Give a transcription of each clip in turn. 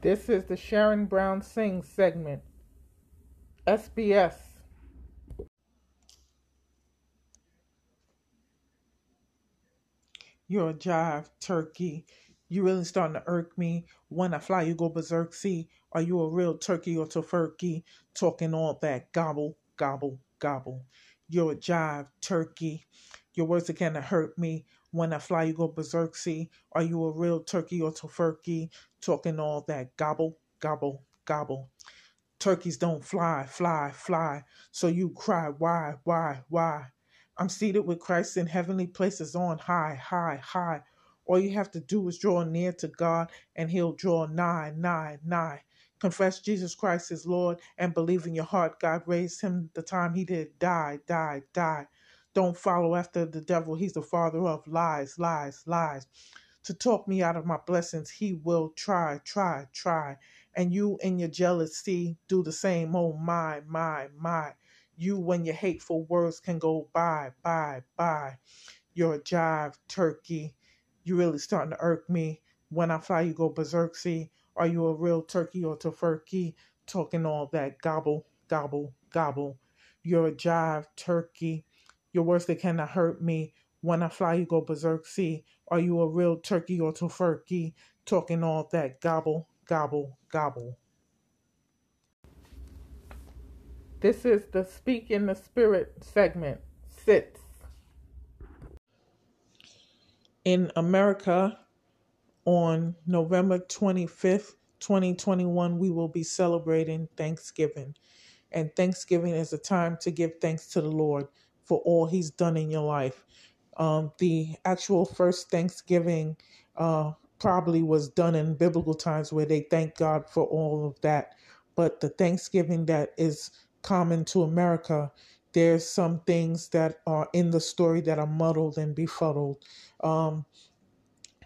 This is the Sharon Brown Sings segment. SBS. You're a jive turkey. You really starting to irk me. When I fly, you go berserk. See, are you a real turkey or tofurkey? Talking all that gobble, gobble, gobble. You're a jive turkey. Your words are gonna hurt me. When I fly, you go berserk. See, are you a real turkey or tofurkey? Talking all that gobble, gobble, gobble. Turkeys don't fly, fly, fly. So you cry, why, why, why? I'm seated with Christ in heavenly places on high, high, high. All you have to do is draw near to God and He'll draw nigh, nigh, nigh. Confess Jesus Christ is Lord and believe in your heart God raised Him the time He did die, die, die. Don't follow after the devil. He's the father of lies, lies, lies. To talk me out of my blessings, he will try, try, try. And you in your jealousy do the same. Oh, my, my, my. You, when your hateful words can go by, by, by. You're a jive turkey. You really starting to irk me. When I fly, you go berserk. See, are you a real turkey or tofurkey? Talking all that gobble, gobble, gobble. You're a jive turkey. Your words they cannot hurt me. When I fly, you go berserk. See, are you a real turkey or tofurkey? Talking all that gobble, gobble, gobble. This is the Speak in the Spirit segment. Sits. In America, on November 25th, 2021, we will be celebrating Thanksgiving. And Thanksgiving is a time to give thanks to the Lord for all He's done in your life. Um, the actual first Thanksgiving uh, probably was done in biblical times where they thank God for all of that. But the Thanksgiving that is common to America, there's some things that are in the story that are muddled and befuddled. Um,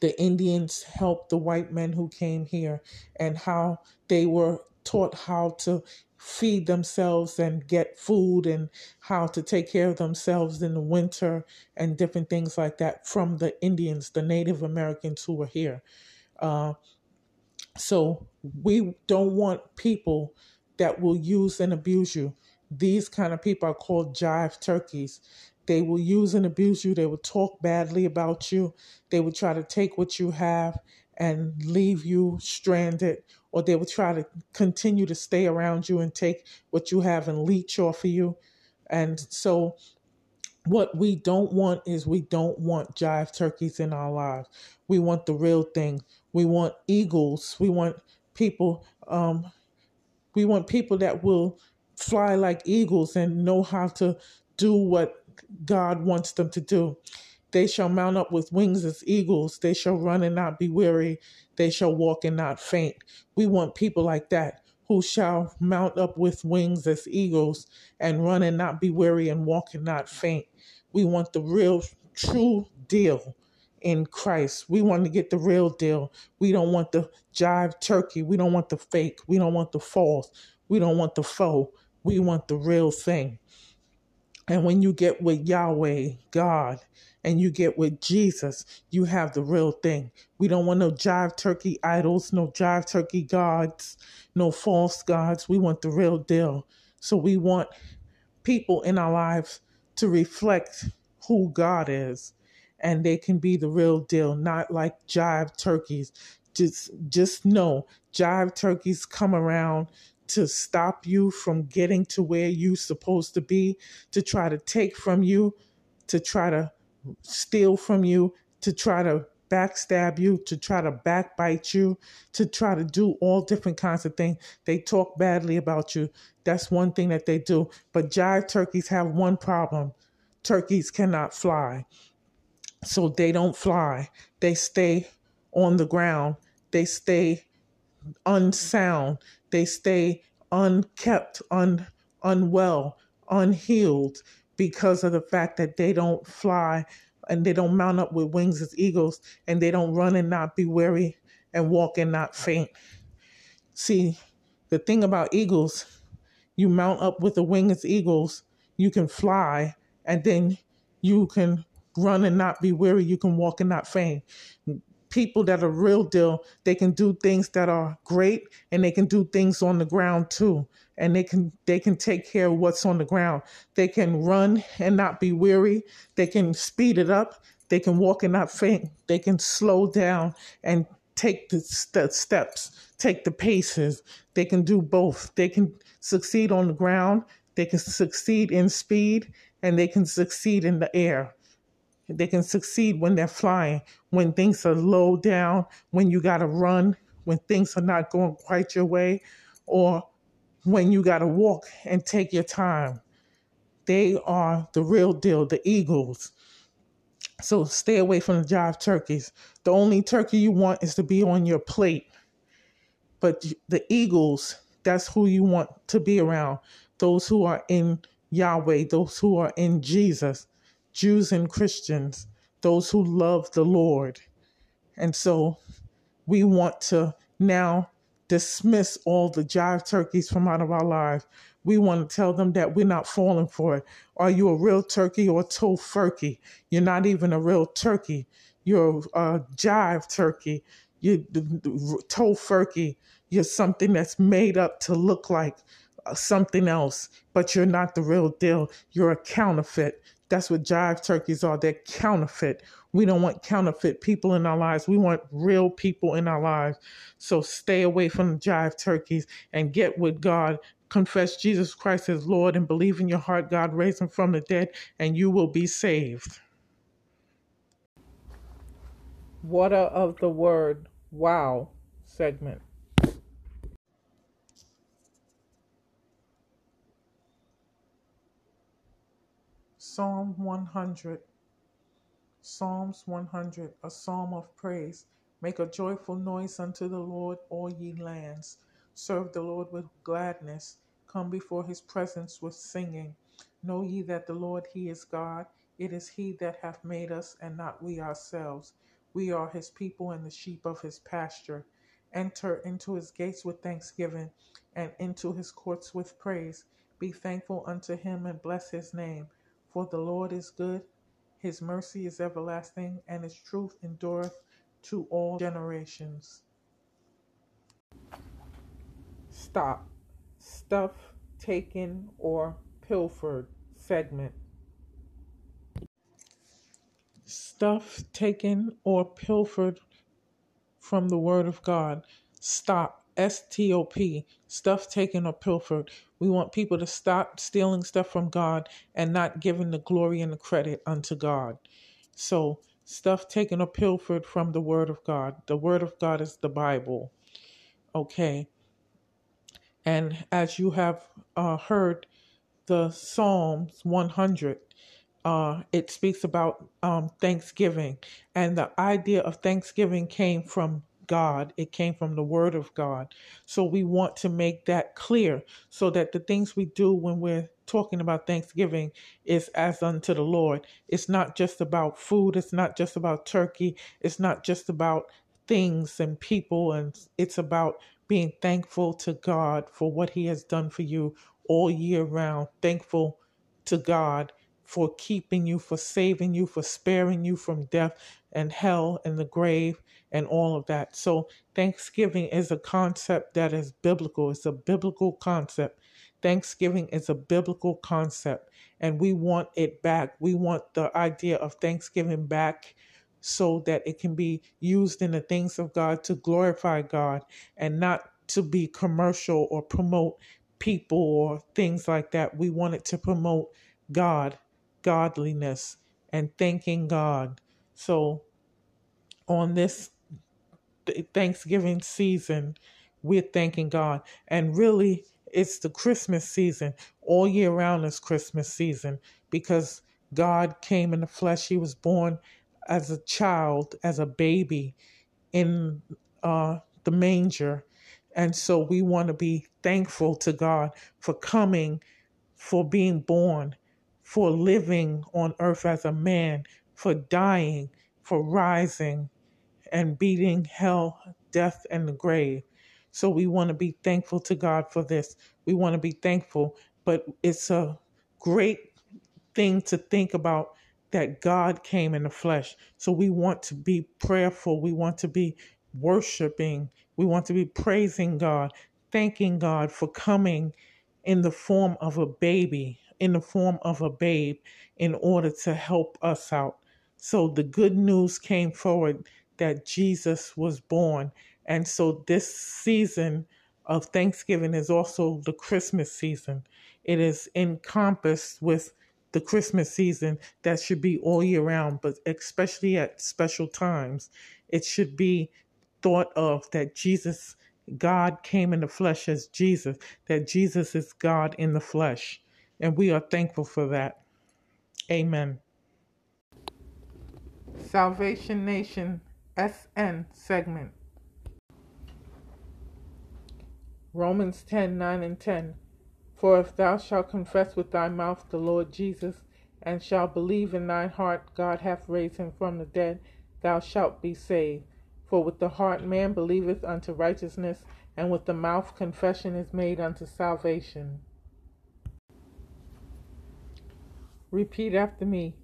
the Indians helped the white men who came here and how they were taught how to feed themselves and get food and how to take care of themselves in the winter and different things like that from the Indians, the Native Americans who were here. Uh, so we don't want people that will use and abuse you. These kind of people are called jive turkeys. They will use and abuse you. They will talk badly about you. They will try to take what you have and leave you stranded, or they will try to continue to stay around you and take what you have and leech off of you. And so, what we don't want is we don't want jive turkeys in our lives. We want the real thing. We want eagles. We want people. Um, we want people that will fly like eagles and know how to do what God wants them to do. They shall mount up with wings as eagles. They shall run and not be weary. They shall walk and not faint. We want people like that who shall mount up with wings as eagles and run and not be weary and walk and not faint. We want the real, true deal in Christ. We want to get the real deal. We don't want the jive turkey. We don't want the fake. We don't want the false. We don't want the faux. We want the real thing. And when you get with Yahweh, God, and you get with Jesus, you have the real thing. We don't want no jive turkey idols, no jive turkey gods, no false gods. We want the real deal. So we want people in our lives to reflect who God is and they can be the real deal, not like jive turkeys. Just just know jive turkeys come around to stop you from getting to where you're supposed to be, to try to take from you, to try to steal from you, to try to backstab you, to try to backbite you, to try to do all different kinds of things. They talk badly about you. That's one thing that they do. But jive turkeys have one problem turkeys cannot fly. So they don't fly, they stay on the ground, they stay unsound, they stay unkept, un, unwell, unhealed because of the fact that they don't fly and they don't mount up with wings as eagles and they don't run and not be weary and walk and not faint. See, the thing about eagles, you mount up with the wing as eagles, you can fly and then you can run and not be weary, you can walk and not faint people that are real deal, they can do things that are great and they can do things on the ground too. And they can they can take care of what's on the ground. They can run and not be weary. They can speed it up. They can walk and not faint. They can slow down and take the st- steps, take the paces. They can do both. They can succeed on the ground. They can succeed in speed and they can succeed in the air. They can succeed when they're flying, when things are low down, when you got to run, when things are not going quite your way, or when you got to walk and take your time. They are the real deal, the eagles. So stay away from the jive turkeys. The only turkey you want is to be on your plate. But the eagles, that's who you want to be around. Those who are in Yahweh, those who are in Jesus. Jews and Christians, those who love the Lord. And so we want to now dismiss all the jive turkeys from out of our lives. We want to tell them that we're not falling for it. Are you a real turkey or a tofurkey? You're not even a real turkey. You're a jive turkey. You're tofurkey. You're something that's made up to look like uh, something else, but you're not the real deal. You're a counterfeit. That's what jive turkeys are. They're counterfeit. We don't want counterfeit people in our lives. We want real people in our lives. So stay away from the jive turkeys and get with God. Confess Jesus Christ as Lord and believe in your heart God raised him from the dead, and you will be saved. Water of the Word, wow segment. Psalm 100. Psalms 100, a psalm of praise. Make a joyful noise unto the Lord, all ye lands. Serve the Lord with gladness. Come before his presence with singing. Know ye that the Lord, he is God. It is he that hath made us, and not we ourselves. We are his people and the sheep of his pasture. Enter into his gates with thanksgiving, and into his courts with praise. Be thankful unto him, and bless his name. For the Lord is good, his mercy is everlasting, and his truth endureth to all generations. Stop. Stuff taken or pilfered segment. Stuff taken or pilfered from the Word of God. Stop. S T O P. Stuff taken or pilfered. We want people to stop stealing stuff from God and not giving the glory and the credit unto God. So, stuff taken or pilfered from the Word of God. The Word of God is the Bible. Okay. And as you have uh, heard, the Psalms 100, uh, it speaks about um, Thanksgiving. And the idea of Thanksgiving came from God, it came from the Word of God. So we want to make that clear so that the things we do when we're talking about Thanksgiving is as unto the Lord. It's not just about food, it's not just about turkey, it's not just about things and people, and it's about being thankful to God for what He has done for you all year round. Thankful to God for keeping you, for saving you, for sparing you from death and hell and the grave and all of that. So, Thanksgiving is a concept that is biblical, it's a biblical concept. Thanksgiving is a biblical concept, and we want it back. We want the idea of Thanksgiving back so that it can be used in the things of God to glorify God and not to be commercial or promote people or things like that. We want it to promote God godliness and thanking God. So, on this Thanksgiving season, we're thanking God. And really, it's the Christmas season. All year round is Christmas season because God came in the flesh. He was born as a child, as a baby in uh, the manger. And so we want to be thankful to God for coming, for being born, for living on earth as a man, for dying, for rising and beating hell, death, and the grave. So we want to be thankful to God for this. We want to be thankful, but it's a great thing to think about that God came in the flesh. So we want to be prayerful. We want to be worshiping. We want to be praising God, thanking God for coming in the form of a baby, in the form of a babe, in order to help us out. So the good news came forward that Jesus was born. And so this season of Thanksgiving is also the Christmas season. It is encompassed with the Christmas season that should be all year round, but especially at special times. It should be thought of that Jesus, God came in the flesh as Jesus, that Jesus is God in the flesh. And we are thankful for that. Amen. Salvation Nation SN segment. Romans 10 9 and 10. For if thou shalt confess with thy mouth the Lord Jesus, and shalt believe in thine heart God hath raised him from the dead, thou shalt be saved. For with the heart man believeth unto righteousness, and with the mouth confession is made unto salvation. Repeat after me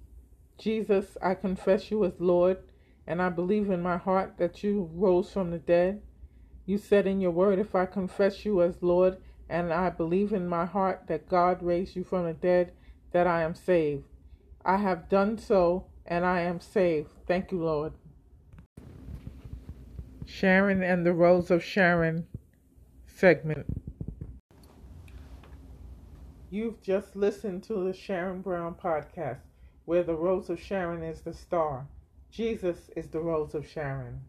Jesus, I confess you as Lord, and I believe in my heart that you rose from the dead. You said in your word, If I confess you as Lord, and I believe in my heart that God raised you from the dead, that I am saved. I have done so, and I am saved. Thank you, Lord. Sharon and the Rose of Sharon segment. You've just listened to the Sharon Brown podcast, where the Rose of Sharon is the star. Jesus is the Rose of Sharon.